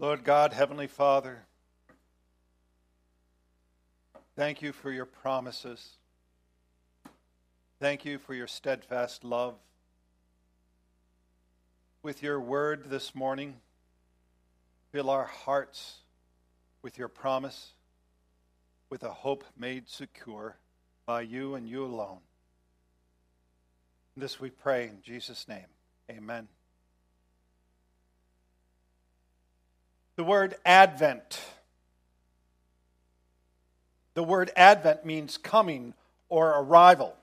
Lord God, Heavenly Father, thank you for your promises. Thank you for your steadfast love. With your word this morning, fill our hearts with your promise, with a hope made secure by you and you alone. This we pray in Jesus' name. Amen. The word Advent. The word Advent means coming or arrival.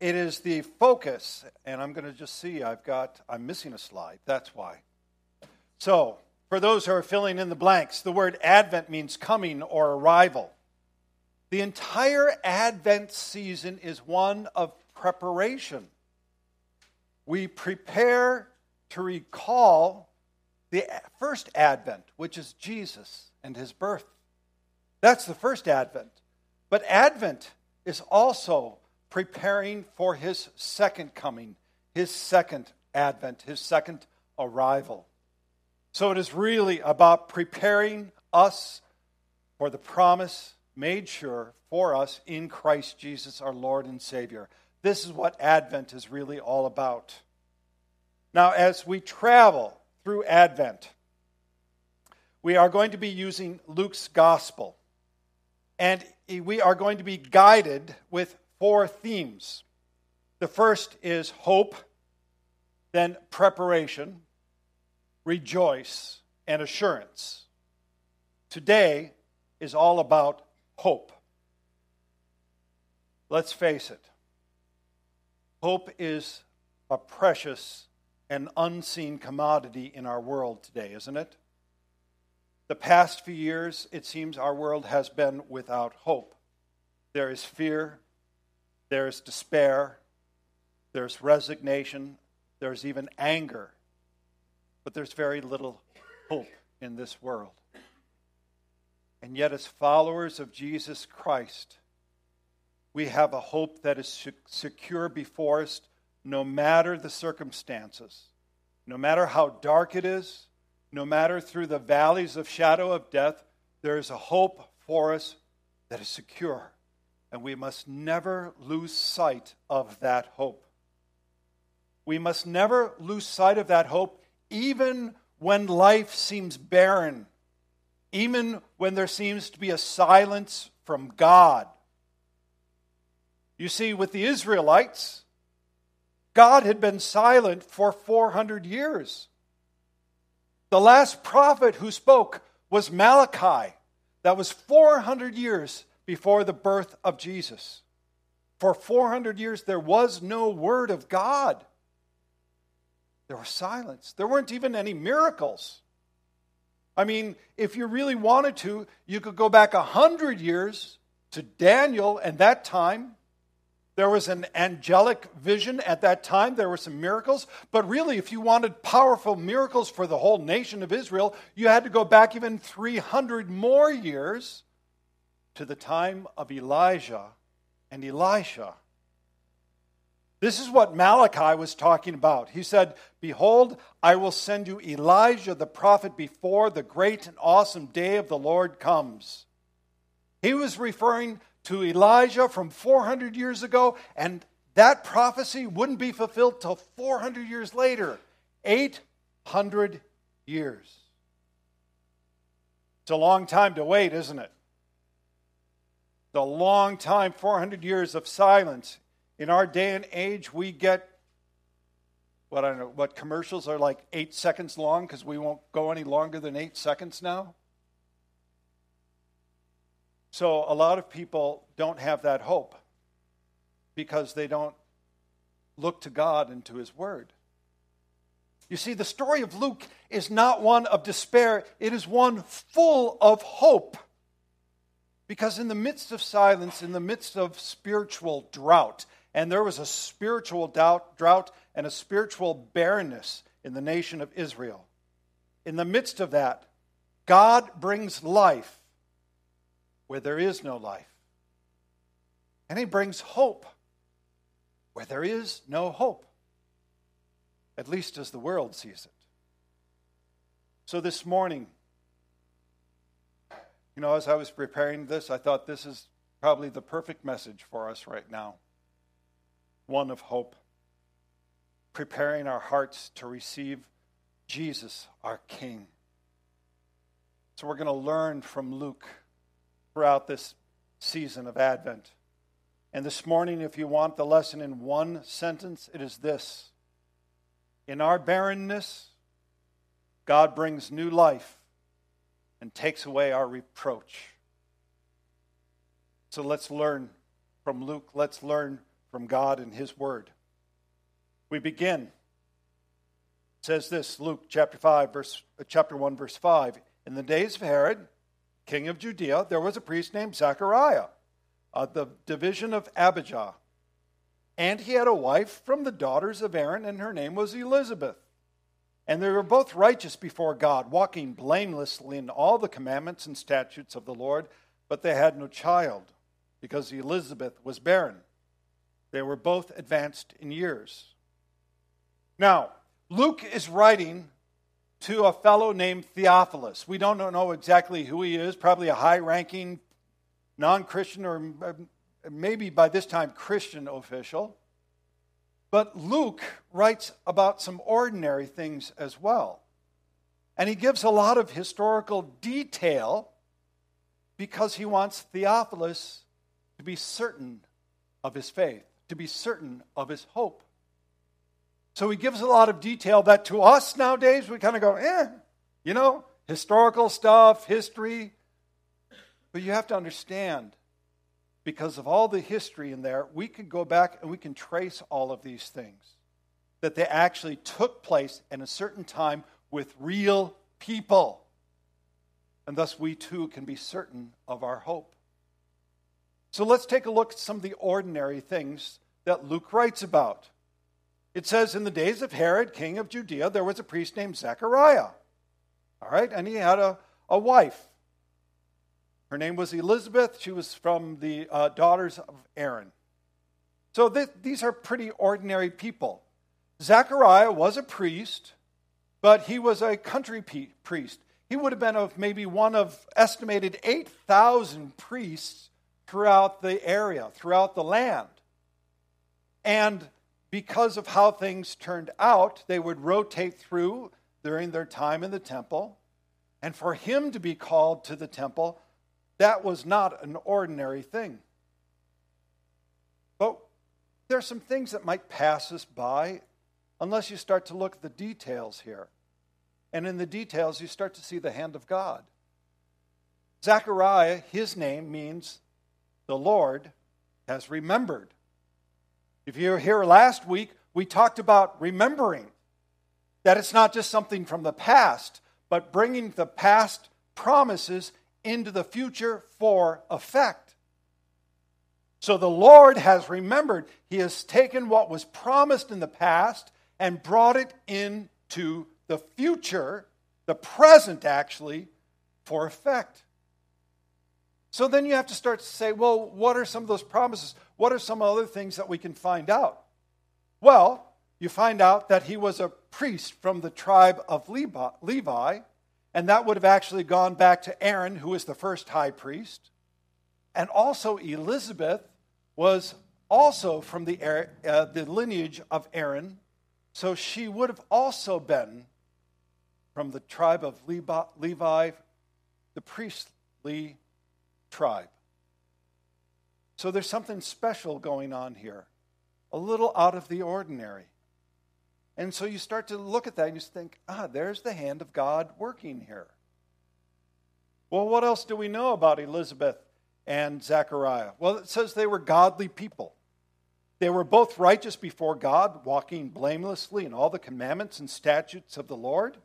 It is the focus, and I'm going to just see I've got, I'm missing a slide. That's why. So, for those who are filling in the blanks, the word Advent means coming or arrival. The entire Advent season is one of preparation. We prepare to recall the first advent, which is Jesus and his birth. That's the first advent. But Advent is also preparing for his second coming, his second advent, his second arrival. So it is really about preparing us for the promise made sure for us in Christ Jesus, our Lord and Savior. This is what Advent is really all about. Now, as we travel through Advent. We are going to be using Luke's gospel. And we are going to be guided with four themes. The first is hope, then preparation, rejoice, and assurance. Today is all about hope. Let's face it, hope is a precious an unseen commodity in our world today, isn't it? The past few years, it seems our world has been without hope. There is fear, there is despair, there's resignation, there's even anger, but there's very little hope in this world. And yet, as followers of Jesus Christ, we have a hope that is secure before us no matter the circumstances, no matter how dark it is, no matter through the valleys of shadow of death, there is a hope for us that is secure. And we must never lose sight of that hope. We must never lose sight of that hope, even when life seems barren, even when there seems to be a silence from God. You see, with the Israelites, God had been silent for 400 years. The last prophet who spoke was Malachi. That was 400 years before the birth of Jesus. For 400 years, there was no word of God. There was silence. There weren't even any miracles. I mean, if you really wanted to, you could go back 100 years to Daniel and that time there was an angelic vision at that time. There were some miracles. But really, if you wanted powerful miracles for the whole nation of Israel, you had to go back even 300 more years to the time of Elijah and Elisha. This is what Malachi was talking about. He said, Behold, I will send you Elijah the prophet before the great and awesome day of the Lord comes. He was referring to Elijah from 400 years ago, and that prophecy wouldn't be fulfilled till 400 years later 800 years. It's a long time to wait, isn't it? The long time, 400 years of silence. In our day and age, we get what I don't know, what commercials are like eight seconds long because we won't go any longer than eight seconds now. So a lot of people don't have that hope because they don't look to God and to His Word. You see, the story of Luke is not one of despair, it is one full of hope. Because in the midst of silence, in the midst of spiritual drought, and there was a spiritual doubt, drought and a spiritual barrenness in the nation of Israel, in the midst of that, God brings life where there is no life. And he brings hope where there is no hope, at least as the world sees it. So this morning, You know, as I was preparing this, I thought this is probably the perfect message for us right now one of hope, preparing our hearts to receive Jesus, our King. So we're going to learn from Luke throughout this season of Advent. And this morning, if you want the lesson in one sentence, it is this In our barrenness, God brings new life and takes away our reproach. So let's learn from Luke. Let's learn from God and His Word. We begin. It says this, Luke chapter 5, verse, uh, chapter 1, verse 5. In the days of Herod, king of Judea, there was a priest named Zechariah, of the division of Abijah. And he had a wife from the daughters of Aaron, and her name was Elizabeth. And they were both righteous before God, walking blamelessly in all the commandments and statutes of the Lord, but they had no child, because Elizabeth was barren. They were both advanced in years. Now, Luke is writing to a fellow named Theophilus. We don't know exactly who he is, probably a high ranking non Christian or uh, maybe by this time Christian official. But Luke writes about some ordinary things as well. And he gives a lot of historical detail because he wants Theophilus to be certain of his faith, to be certain of his hope. So he gives a lot of detail that to us nowadays, we kind of go, eh, you know, historical stuff, history. But you have to understand because of all the history in there, we can go back and we can trace all of these things. That they actually took place in a certain time with real people. And thus we too can be certain of our hope. So let's take a look at some of the ordinary things that Luke writes about. It says, In the days of Herod, king of Judea, there was a priest named Zechariah. All right, and he had a, a wife her name was Elizabeth. She was from the uh, daughters of Aaron. So th- these are pretty ordinary people. Zechariah was a priest, but he was a country pe- priest. He would have been of maybe one of estimated 8,000 priests throughout the area, throughout the land. And because of how things turned out, they would rotate through during their time in the temple. And for him to be called to the temple that was not an ordinary thing. But there are some things that might pass us by unless you start to look at the details here. And in the details, you start to see the hand of God. Zechariah, his name means the Lord has remembered. If you were here last week, we talked about remembering that it's not just something from the past, but bringing the past promises into the future for effect. So the Lord has remembered, He has taken what was promised in the past and brought it into the future, the present actually, for effect. So then you have to start to say, well, what are some of those promises? What are some other things that we can find out? Well, you find out that he was a priest from the tribe of Levi, and that would have actually gone back to Aaron, who was the first high priest. And also, Elizabeth was also from the, uh, the lineage of Aaron. So she would have also been from the tribe of Levi, the priestly tribe. So there's something special going on here, a little out of the ordinary. And so you start to look at that and you think, ah, there's the hand of God working here. Well, what else do we know about Elizabeth and Zechariah? Well, it says they were godly people. They were both righteous before God, walking blamelessly in all the commandments and statutes of the Lord.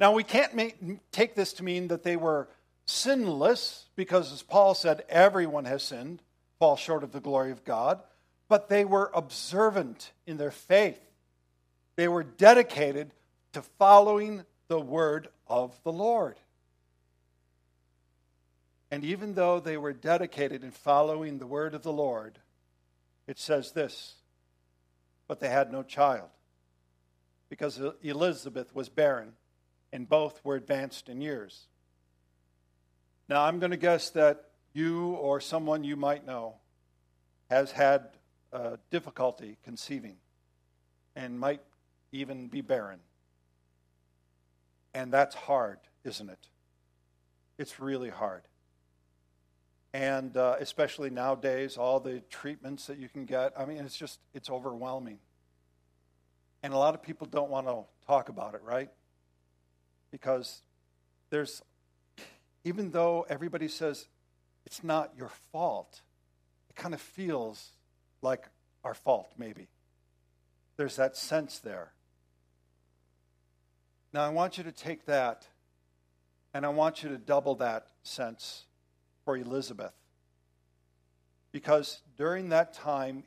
Now, we can't make, take this to mean that they were sinless, because as Paul said, everyone has sinned, fall short of the glory of God, but they were observant in their faith. They were dedicated to following the word of the Lord. And even though they were dedicated in following the word of the Lord, it says this but they had no child because Elizabeth was barren and both were advanced in years. Now, I'm going to guess that you or someone you might know has had uh, difficulty conceiving and might even be barren. And that's hard, isn't it? It's really hard. And uh, especially nowadays, all the treatments that you can get, I mean, it's just, it's overwhelming. And a lot of people don't want to talk about it, right? Because there's, even though everybody says it's not your fault, it kind of feels like our fault, maybe. There's that sense there. Now, I want you to take that and I want you to double that sense for Elizabeth. Because during that time,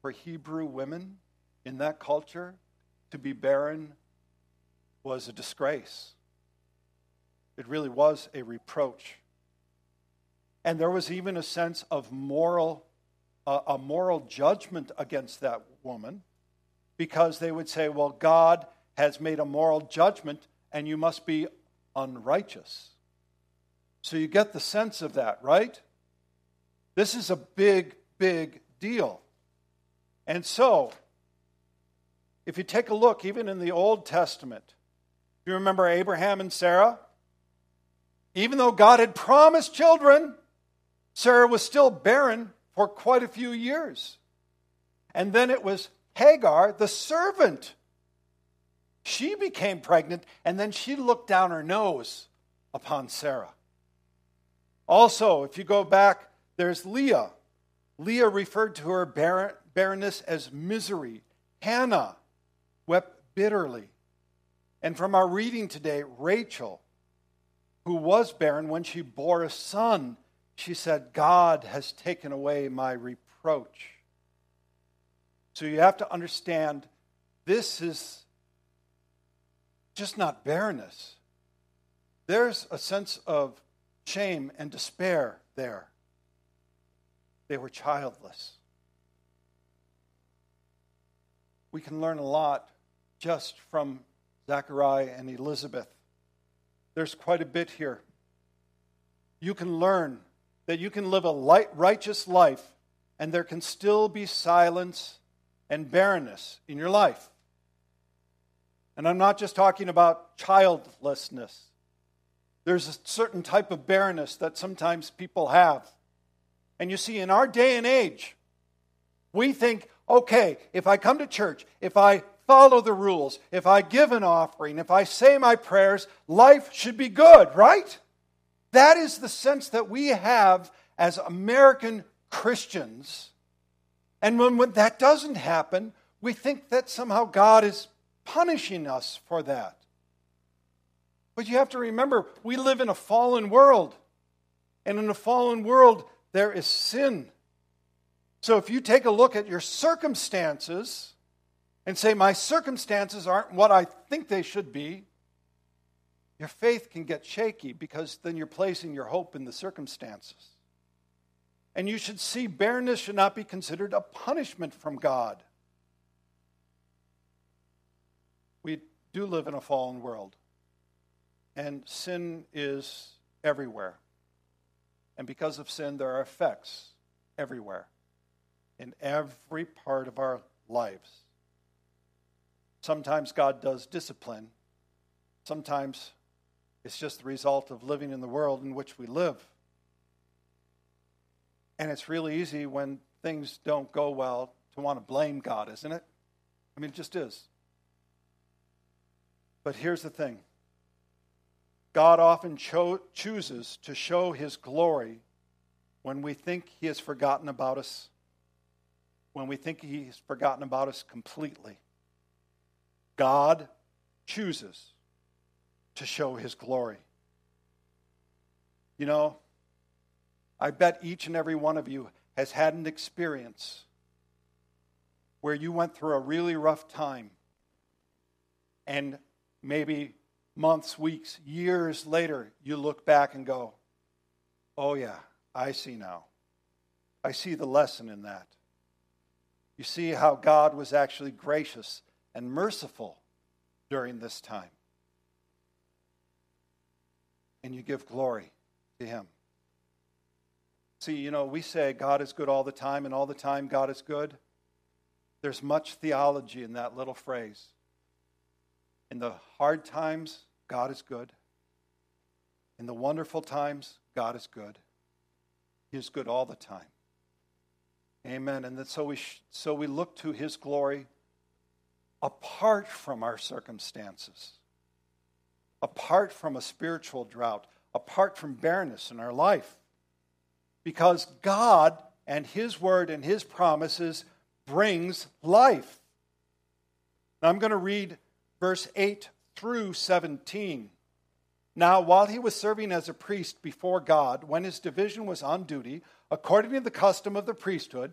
for Hebrew women in that culture, to be barren was a disgrace. It really was a reproach. And there was even a sense of moral, uh, a moral judgment against that woman because they would say, well, God has made a moral judgment and you must be unrighteous. So you get the sense of that, right? This is a big, big deal. And so, if you take a look, even in the Old Testament, do you remember Abraham and Sarah? Even though God had promised children, Sarah was still barren for quite a few years. And then it was Hagar, the servant. She became pregnant, and then she looked down her nose upon Sarah. Also, if you go back, there's Leah. Leah referred to her barrenness as misery. Hannah wept bitterly. And from our reading today, Rachel who was barren, when she bore a son, she said, God has taken away my reproach. So you have to understand this is just not barrenness. There's a sense of shame and despair there. They were childless. We can learn a lot just from Zechariah and Elizabeth. There's quite a bit here. You can learn that you can live a light, righteous life and there can still be silence and barrenness in your life. And I'm not just talking about childlessness. There's a certain type of barrenness that sometimes people have. And you see, in our day and age, we think, okay, if I come to church, if I follow the rules, if I give an offering, if I say my prayers, life should be good, right? That is the sense that we have as American Christians. And when, when that doesn't happen, we think that somehow God is punishing us for that. But you have to remember, we live in a fallen world. And in a fallen world, there is sin. So if you take a look at your circumstances, and say, My circumstances aren't what I think they should be, your faith can get shaky because then you're placing your hope in the circumstances. And you should see barrenness should not be considered a punishment from God. We do live in a fallen world, and sin is everywhere. And because of sin, there are effects everywhere, in every part of our lives. Sometimes God does discipline. Sometimes it's just the result of living in the world in which we live. And it's really easy when things don't go well to want to blame God, isn't it? I mean, it just is. But here's the thing God often cho- chooses to show his glory when we think he has forgotten about us, when we think he's forgotten about us completely. God chooses to show his glory. You know, I bet each and every one of you has had an experience where you went through a really rough time and maybe months, weeks, years later, you look back and go, oh, yeah, I see now. I see the lesson in that. You see how God was actually gracious and merciful during this time. And you give glory to him. See, you know, we say God is good all the time, and all the time God is good. There's much theology in that little phrase. In the hard times, God is good. In the wonderful times, God is good. He is good all the time. Amen. And that so we, sh- so we look to His glory apart from our circumstances, apart from a spiritual drought, apart from barrenness in our life. Because God and His word and His promises brings life. Now I'm going to read verse 8 through 17. Now, while he was serving as a priest before God, when his division was on duty, according to the custom of the priesthood,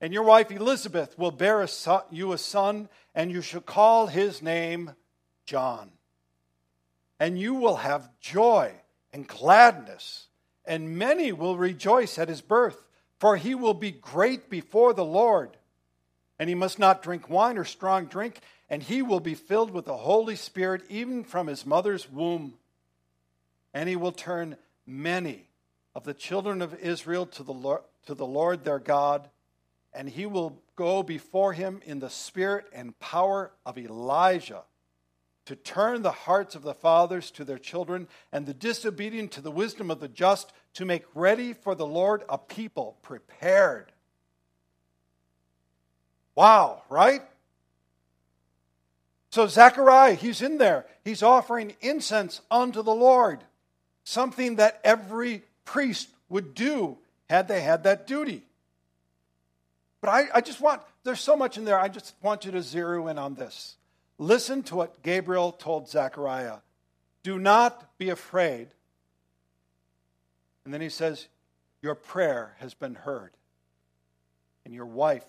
And your wife Elizabeth will bear a son, you a son, and you shall call his name John. And you will have joy and gladness, and many will rejoice at his birth, for he will be great before the Lord. And he must not drink wine or strong drink, and he will be filled with the Holy Spirit even from his mother's womb and he will turn many of the children of Israel to the Lord, to the Lord their God, and he will go before him in the spirit and power of Elijah to turn the hearts of the fathers to their children and the disobedient to the wisdom of the just to make ready for the Lord a people prepared. Wow, right? So Zechariah, he's in there. He's offering incense unto the Lord something that every priest would do had they had that duty. But I, I just want, there's so much in there, I just want you to zero in on this. Listen to what Gabriel told Zechariah Do not be afraid. And then he says, Your prayer has been heard. And your wife,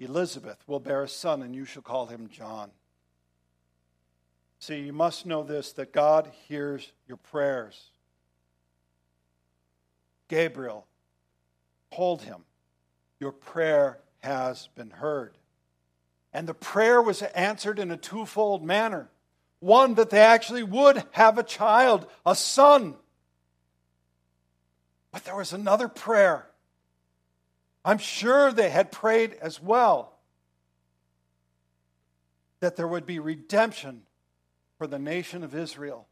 Elizabeth, will bear a son, and you shall call him John. See, you must know this that God hears your prayers. Gabriel told him, Your prayer has been heard. And the prayer was answered in a twofold manner one, that they actually would have a child, a son. But there was another prayer. I'm sure they had prayed as well that there would be redemption for the nation of Israel.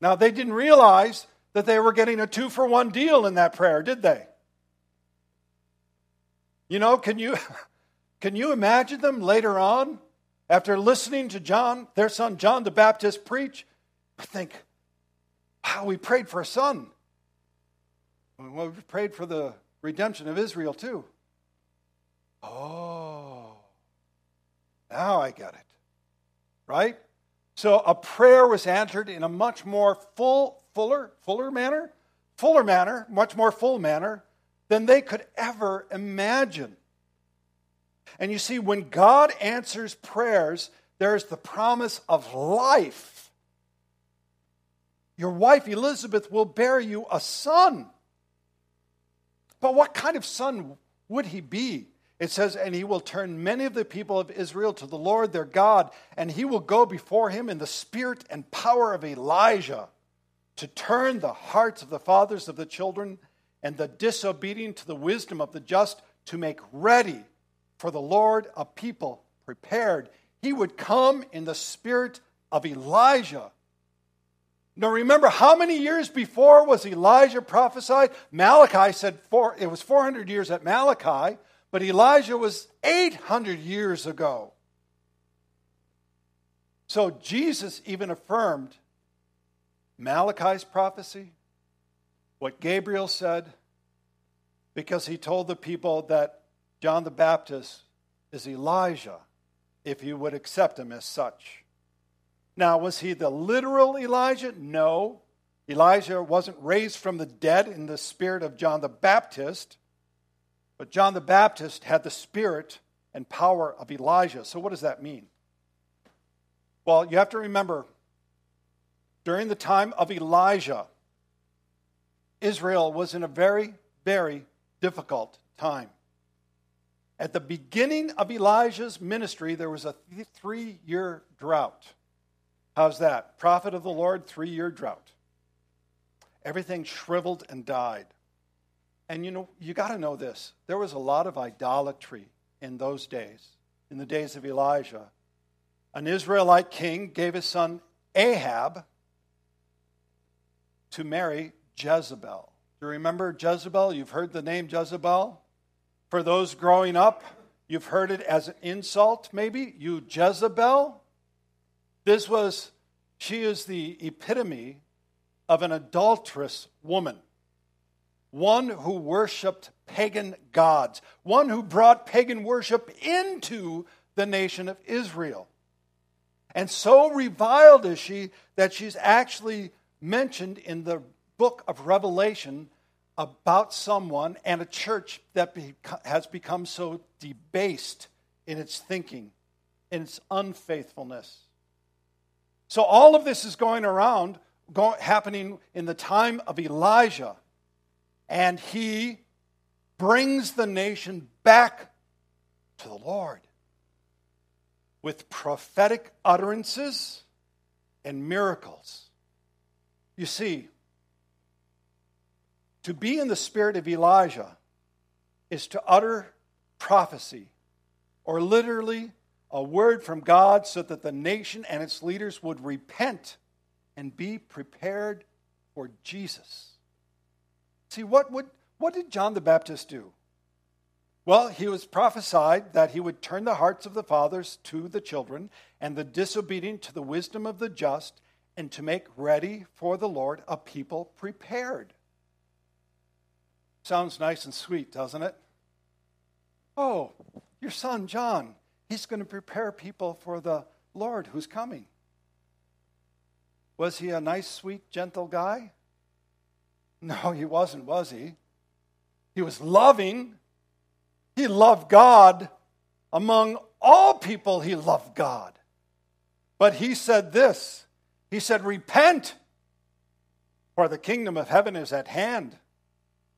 Now, they didn't realize that they were getting a two for one deal in that prayer, did they? You know, can you, can you imagine them later on, after listening to John, their son John the Baptist, preach? I think, wow, we prayed for a son. Well, we prayed for the redemption of Israel too. Oh, now I get it. Right? So a prayer was answered in a much more full, fuller, fuller manner, fuller manner, much more full manner than they could ever imagine. And you see, when God answers prayers, there's the promise of life. Your wife Elizabeth will bear you a son. But what kind of son would he be? It says, And he will turn many of the people of Israel to the Lord their God, and he will go before him in the spirit and power of Elijah to turn the hearts of the fathers of the children and the disobedient to the wisdom of the just to make ready for the Lord a people prepared. He would come in the spirit of Elijah. Now remember, how many years before was Elijah prophesied? Malachi said four, it was 400 years at Malachi, but Elijah was 800 years ago. So Jesus even affirmed Malachi's prophecy, what Gabriel said, because he told the people that John the Baptist is Elijah if you would accept him as such. Now, was he the literal Elijah? No. Elijah wasn't raised from the dead in the spirit of John the Baptist, but John the Baptist had the spirit and power of Elijah. So, what does that mean? Well, you have to remember during the time of Elijah, Israel was in a very, very difficult time. At the beginning of Elijah's ministry, there was a three year drought. How's that? Prophet of the Lord, three year drought. Everything shriveled and died. And you know, you got to know this. There was a lot of idolatry in those days, in the days of Elijah. An Israelite king gave his son Ahab to marry Jezebel. Do you remember Jezebel? You've heard the name Jezebel? For those growing up, you've heard it as an insult, maybe. You Jezebel. This was, she is the epitome of an adulterous woman, one who worshiped pagan gods, one who brought pagan worship into the nation of Israel. And so reviled is she that she's actually mentioned in the book of Revelation about someone and a church that has become so debased in its thinking, in its unfaithfulness. So, all of this is going around happening in the time of Elijah, and he brings the nation back to the Lord with prophetic utterances and miracles. You see, to be in the spirit of Elijah is to utter prophecy, or literally a word from God, so that the nation and its leaders would repent and be prepared for Jesus. See, what, would, what did John the Baptist do? Well, he was prophesied that he would turn the hearts of the fathers to the children and the disobedient to the wisdom of the just, and to make ready for the Lord a people prepared. Sounds nice and sweet, doesn't it? Oh, your son John, he's going to prepare people for the Lord who's coming. Was he a nice, sweet, gentle guy? No, he wasn't, was he? He was loving. He loved God. Among all people, he loved God. But he said this He said, Repent, for the kingdom of heaven is at hand.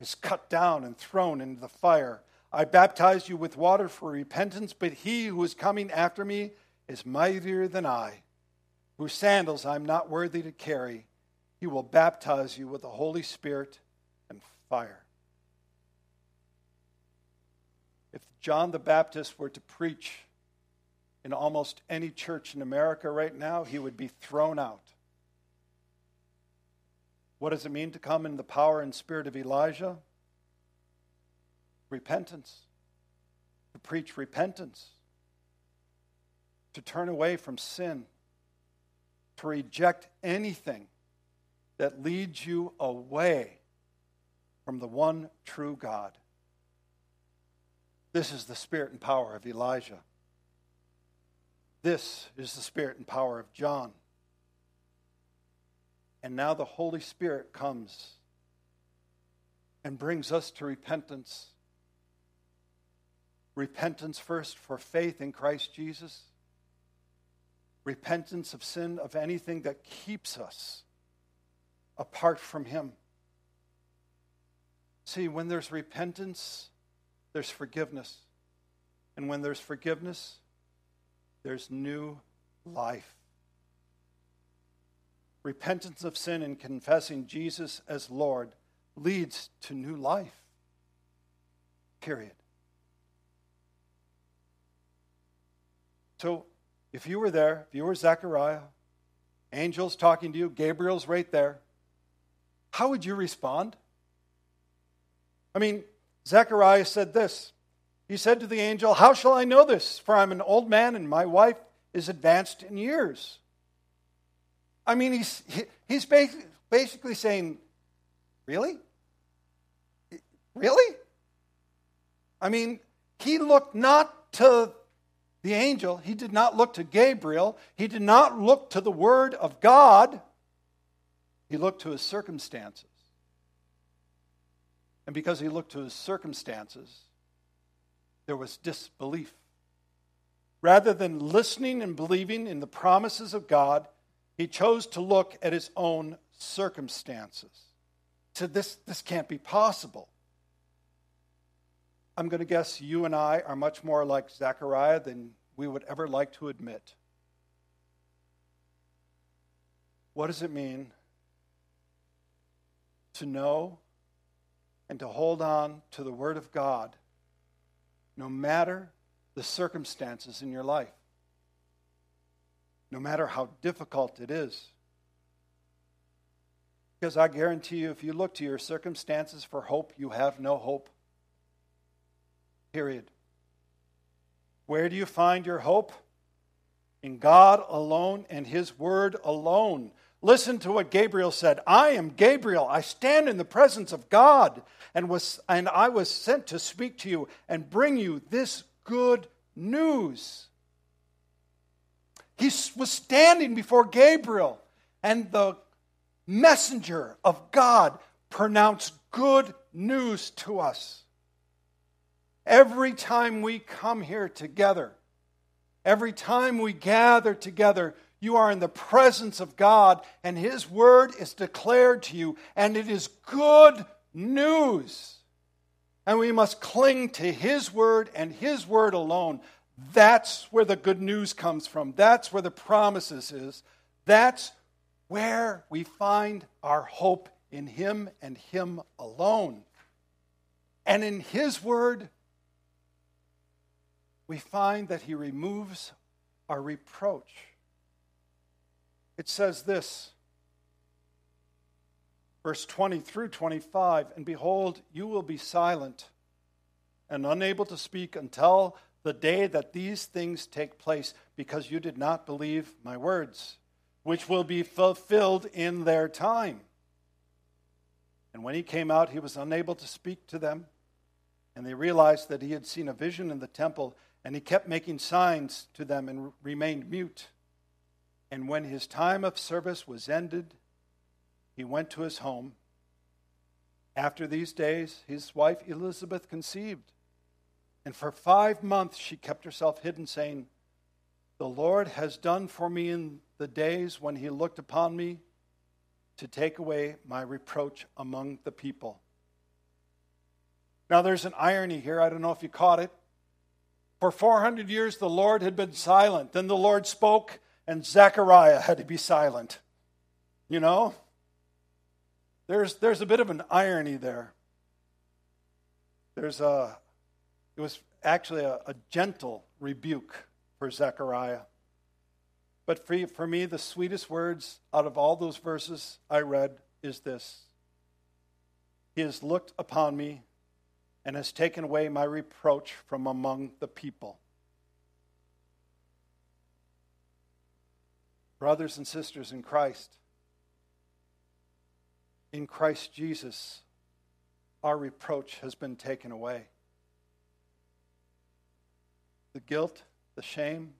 is cut down and thrown into the fire. I baptize you with water for repentance, but he who is coming after me is mightier than I, whose sandals I'm not worthy to carry. He will baptize you with the Holy Spirit and fire. If John the Baptist were to preach in almost any church in America right now, he would be thrown out. What does it mean to come in the power and spirit of Elijah? Repentance. To preach repentance to turn away from sin, to reject anything that leads you away from the one true God. This is the spirit and power of Elijah. This is the spirit and power of John. And now the Holy Spirit comes and brings us to repentance. Repentance first for faith in Christ Jesus repentance of sin, of anything that keeps us apart from Him. See, when there's repentance, there's forgiveness. And when there's forgiveness, there's new life. Repentance of sin and confessing Jesus as Lord leads to new life. Period. So if you were there, if you were Zechariah, Angel's talking to you, Gabriel's right there. How would you respond? I mean, Zechariah said this. He said to the angel, How shall I know this? For I'm an old man and my wife is advanced in years. I mean, he's, he's basically saying, Really? Really? I mean, he looked not to the angel, he did not look to Gabriel, he did not look to the word of God, he looked to his circumstances. And because he looked to his circumstances, there was disbelief. Rather than listening and believing in the promises of God, he chose to look at his own circumstances. So this, this can't be possible. I'm going to guess you and I are much more like Zechariah than we would ever like to admit. What does it mean to know and to hold on to the Word of God no matter the circumstances in your life, no matter how difficult it is. Because I guarantee you, if you look to your circumstances for hope, you have no hope. Period. Where do you find your hope? In God alone and His Word alone. Listen to what Gabriel said I am Gabriel. I stand in the presence of God, and, was, and I was sent to speak to you and bring you this good news. He was standing before Gabriel, and the messenger of God pronounced good news to us. Every time we come here together, every time we gather together, you are in the presence of God, and His word is declared to you, and it is good news. And we must cling to His word and His word alone. That's where the good news comes from. That's where the promises is. That's where we find our hope in Him and Him alone. And in His word, we find that He removes our reproach. It says this, verse 20 through 25 And behold, you will be silent and unable to speak until the day that these things take place, because you did not believe my words, which will be fulfilled in their time. And when he came out, he was unable to speak to them. And they realized that he had seen a vision in the temple, and he kept making signs to them and remained mute. And when his time of service was ended, he went to his home. After these days, his wife Elizabeth conceived. And for five months she kept herself hidden, saying, The Lord has done for me in the days when he looked upon me to take away my reproach among the people. Now, there's an irony here. I don't know if you caught it. For 400 years, the Lord had been silent. Then the Lord spoke, and Zechariah had to be silent. You know? There's, there's a bit of an irony there. There's a, it was actually a, a gentle rebuke for Zechariah. But for, for me, the sweetest words out of all those verses I read is this He has looked upon me and has taken away my reproach from among the people. Brothers and sisters in Christ, in Christ Jesus, our reproach has been taken away. The guilt, the shame,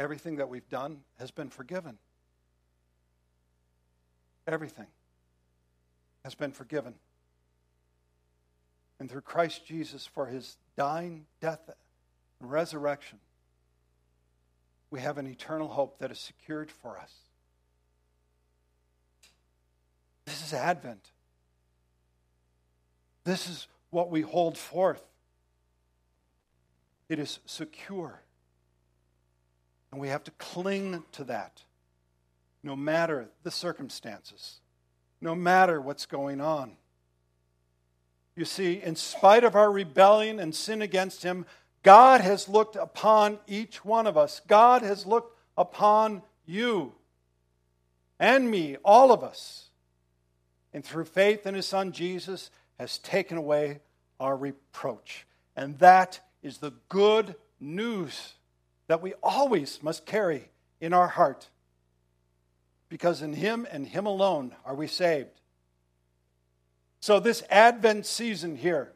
everything that we've done has been forgiven. Everything has been forgiven. And through Christ Jesus, for his dying, death, and resurrection, we have an eternal hope that is secured for us. This is Advent. This is what we hold forth. It is secure. And we have to cling to that no matter the circumstances, no matter what's going on. You see, in spite of our rebellion and sin against Him, God has looked upon each one of us. God has looked upon you and me, all of us. And through faith in his son Jesus, has taken away our reproach. And that is the good news that we always must carry in our heart. Because in him and him alone are we saved. So, this Advent season here,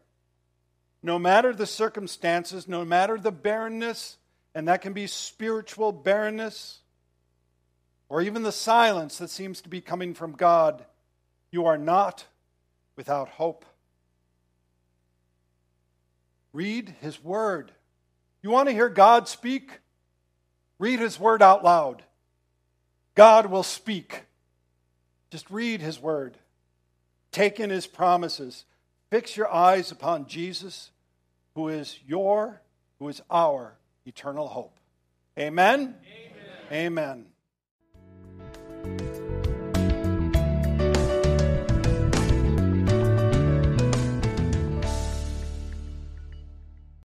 no matter the circumstances, no matter the barrenness, and that can be spiritual barrenness, or even the silence that seems to be coming from God, you are not without hope. Read His Word. You want to hear God speak? Read His Word out loud. God will speak. Just read His Word. Take in His promises. Fix your eyes upon Jesus, who is your, who is our eternal hope. Amen? Amen. Amen.